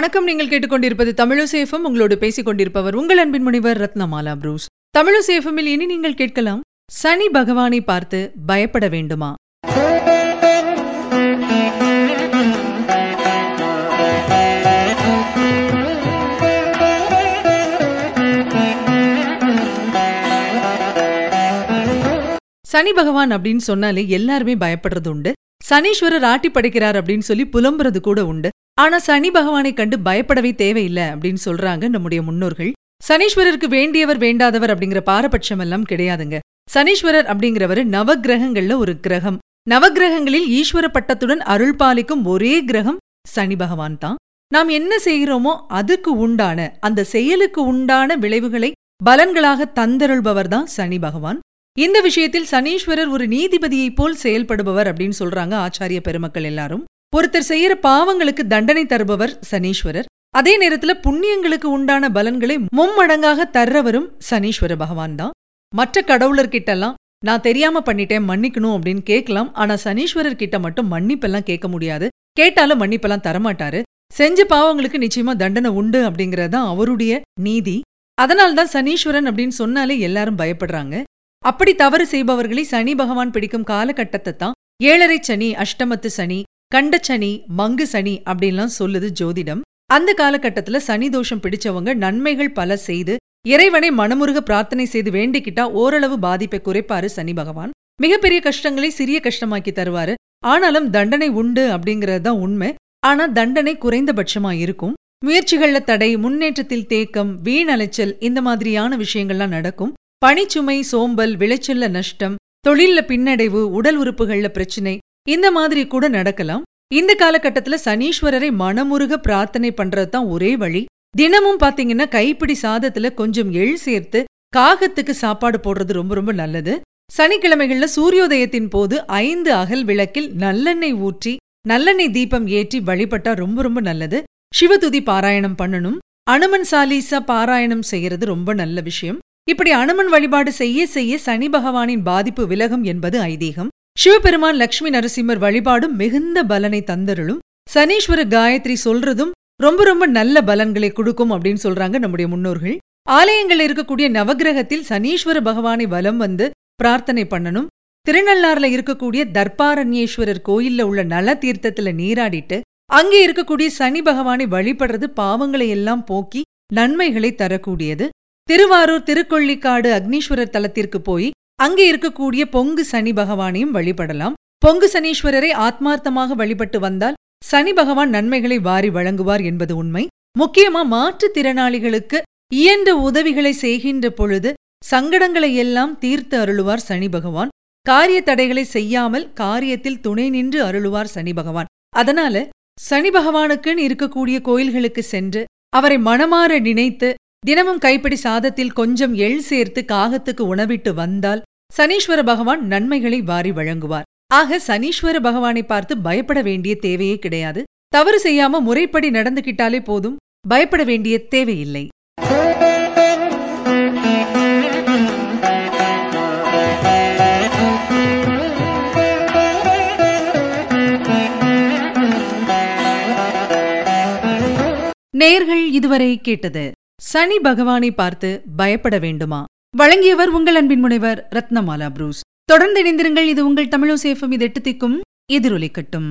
வணக்கம். நீங்கள் கேட்டுக்கொண்டிருப்பது தமிழசேஃபம் உங்களோடு பேசிக் கொண்டிருப்பவர் உங்கள் அன்பின் முனைவர் ரத்னமாலா புரூஸ். தமிழசேஃபமில் இனி நீங்கள் கேட்கலாம் சனி பகவானை பார்த்து பயப்பட வேண்டுமா? சனி பகவான் அப்படின்னு சொன்னாலே எல்லாருமே பயப்படுறது உண்டு. சனீஸ்வரர் ஆட்டி படைக்கிறார் அப்படின்னு சொல்லி புலம்புறது கூட உண்டு. ஆனா சனி பகவானை கண்டு பயப்படவே தேவையில்லை அப்படின்னு சொல்றாங்க நம்முடைய முன்னோர்கள். சனீஸ்வரருக்கு வேண்டியவர் வேண்டாதவர் அப்படிங்கிற பாரபட்சம் எல்லாம் கிடையாதுங்க. சனீஸ்வரர் அப்படிங்கிறவர் நவகிரகங்கள்ல ஒரு கிரகம். நவகிரகங்களில் ஈஸ்வர பட்டத்துடன் அருள் பாலிக்கும் ஒரே கிரகம் சனி பகவான் தான். நாம் என்ன செய்கிறோமோ அதுக்கு உண்டான அந்த செயலுக்கு உண்டான விளைவுகளை பலன்களாக தந்தருள்பவர் தான் சனி பகவான். இந்த விஷயத்தில் சனீஸ்வரர் ஒரு நீதிபதியைப் போல் செயல்படுபவர் அப்படின்னு சொல்றாங்க ஆச்சாரிய பெருமக்கள் எல்லாரும். ஒருத்தர் செய்யற பாவங்களுக்கு தண்டனை தருபவர் சனீஸ்வரர். அதே நேரத்துல புண்ணியங்களுக்கு உண்டான பலன்களை மும்மடங்காக தர்றவரும் சனீஸ்வர பகவான் தான். மற்ற கடவுளர்கிட்டலாம் நான் தெரியாம பண்ணிட்டேன் மன்னிக்கணும் அப்படின்னு கேட்கலாம். ஆனா சனீஸ்வரர் கிட்ட மட்டும் மன்னிப்பெல்லாம் கேட்க முடியாது. கேட்டாலும் மன்னிப்பெல்லாம் தரமாட்டாரு. செஞ்ச பாவங்களுக்கு நிச்சயமா தண்டனை உண்டு அப்படிங்கறது தான் அவருடைய நீதி. அதனால்தான் சனீஸ்வரன் அப்படின்னு சொன்னாலே எல்லாரும் பயப்படுறாங்க. அப்படி தவறு செய்பவர்களை சனி பகவான் பிடிக்கும் காலகட்டத்தை தான். ஏழரை சனி அஷ்டமத்து சனி கண்ட சனி மங்கு சனி அப்படின்லாம் சொல்லுது ஜோதிடம். அந்த காலகட்டத்துல சனி தோஷம் பிடிச்சவங்க நன்மைகள் பல செய்து இறைவனை மனமுருக பிரார்த்தனை செய்து வேண்டிக்கிட்டா ஓரளவு பாதிப்பை குறைப்பாரு சனி பகவான். மிகப்பெரிய கஷ்டங்களை சிறிய கஷ்டமாக்கி தருவாரு. ஆனாலும் தண்டனை உண்டு அப்படிங்கறது தான் உண்மை. ஆனா தண்டனை குறைந்தபட்சமா இருக்கும். முயற்சிகள்ல தடை முன்னேற்றத்தில் தேக்கம் வீண் அலைச்சல் இந்த மாதிரியான விஷயங்கள்லாம் நடக்கும். பனிச்சுமை சோம்பல் விளைச்சல்ல நஷ்டம் தொழில்ல பின்னடைவு உடல் உறுப்புகள்ல பிரச்சனை இந்த மாதிரி கூட நடக்கலாம். இந்த காலகட்டத்துல சனீஸ்வரரை மனமுருக பிரார்த்தனை பண்றது தான் ஒரே வழி. தினமும் பாத்தீங்கன்னா கைப்பிடி சாதத்துல கொஞ்சம் எள் சேர்த்து காகத்துக்கு சாப்பாடு போடுறது ரொம்ப ரொம்ப நல்லது. சனிக்கிழமைகள்ல சூரியோதயத்தின் போது ஐந்து அகல் விளக்கில் நல்லெண்ணெய் ஊற்றி நல்லெண்ணெய் தீபம் ஏற்றி வழிபட்டா ரொம்ப ரொம்ப நல்லது. சிவதுதி பாராயணம் பண்ணணும். அனுமன் சாலீசா பாராயணம் செய்யறது ரொம்ப நல்ல விஷயம். இப்படி அனுமன் வழிபாடு செய்ய செய்ய சனி பகவானின் பாதிப்பு விலகும் என்பது ஐதீகம். சிவபெருமான் லக்ஷ்மி நரசிம்மர் வழிபாடும் மிகுந்த பலனை தந்தருளும். சனீஸ்வர காயத்ரி சொல்றதும் ரொம்ப ரொம்ப நல்ல பலன்களை கொடுக்கும் அப்படின்னு சொல்றாங்க நம்முடைய முன்னோர்கள். ஆலயங்கள் இருக்கக்கூடிய நவகிரகத்தில் சனீஸ்வர பகவானை வலம் வந்து பிரார்த்தனை பண்ணணும். திருநள்ளாறுல இருக்கக்கூடிய தர்பாரண்யேஸ்வரர் கோயில்ல உள்ள நல தீர்த்தத்துல நீராடிட்டு அங்கே இருக்கக்கூடிய சனி பகவானை வழிபடுறது பாவங்களை எல்லாம் போக்கி நன்மைகளை தரக்கூடியது. திருவாரூர் திருக்கொள்ளிக்காடு அக்னீஸ்வரர் தலத்திற்கு போய் அங்கே இருக்கக்கூடிய பொங்கு சனி பகவானையும் வழிபடலாம். பொங்கு சனீஸ்வரரை ஆத்மார்த்தமாக வழிபட்டு வந்தால் சனி பகவான் நன்மைகளை வாரி வழங்குவார் என்பது உண்மை. முக்கியமா மாற்றுத்திறனாளிகளுக்கு இயன்ற உதவிகளை செய்கின்ற பொழுது சங்கடங்களை எல்லாம் தீர்த்து அருளுவார் சனி பகவான். காரிய தடைகளை செய்யாமல் காரியத்தில் துணை நின்று அருளுவார் சனி பகவான். அதனால சனி பகவானுக்குன்னு இருக்கக்கூடிய கோயில்களுக்கு சென்று அவரை மனமாற நினைத்து தினமும் கைப்பிடி சாதத்தில் கொஞ்சம் எள் சேர்த்து காகத்துக்கு உணவிட்டு வந்தால் சனீஸ்வர பகவான் நன்மைகளை வாரி வழங்குவார். ஆக சனீஸ்வர பகவானை பார்த்து பயப்பட வேண்டிய தேவையே கிடையாது. தவறு செய்யாம முறைப்படி நடந்துகிட்டாலே போதும். பயப்பட வேண்டிய தேவையில்லை. நேர்கள் இதுவரை கேட்டது சனி பகவானை பார்த்து பயப்பட வேண்டுமா? வழங்கியவர் உங்கள் அன்பின் முனைவர் ரத்னமாலா புரூஸ். தொடர்ந்து இணைந்திருங்கள். இது உங்கள் தமிழோசேஃபம் இது எட்டு திக்கும் எதிரொலிக்கட்டும்.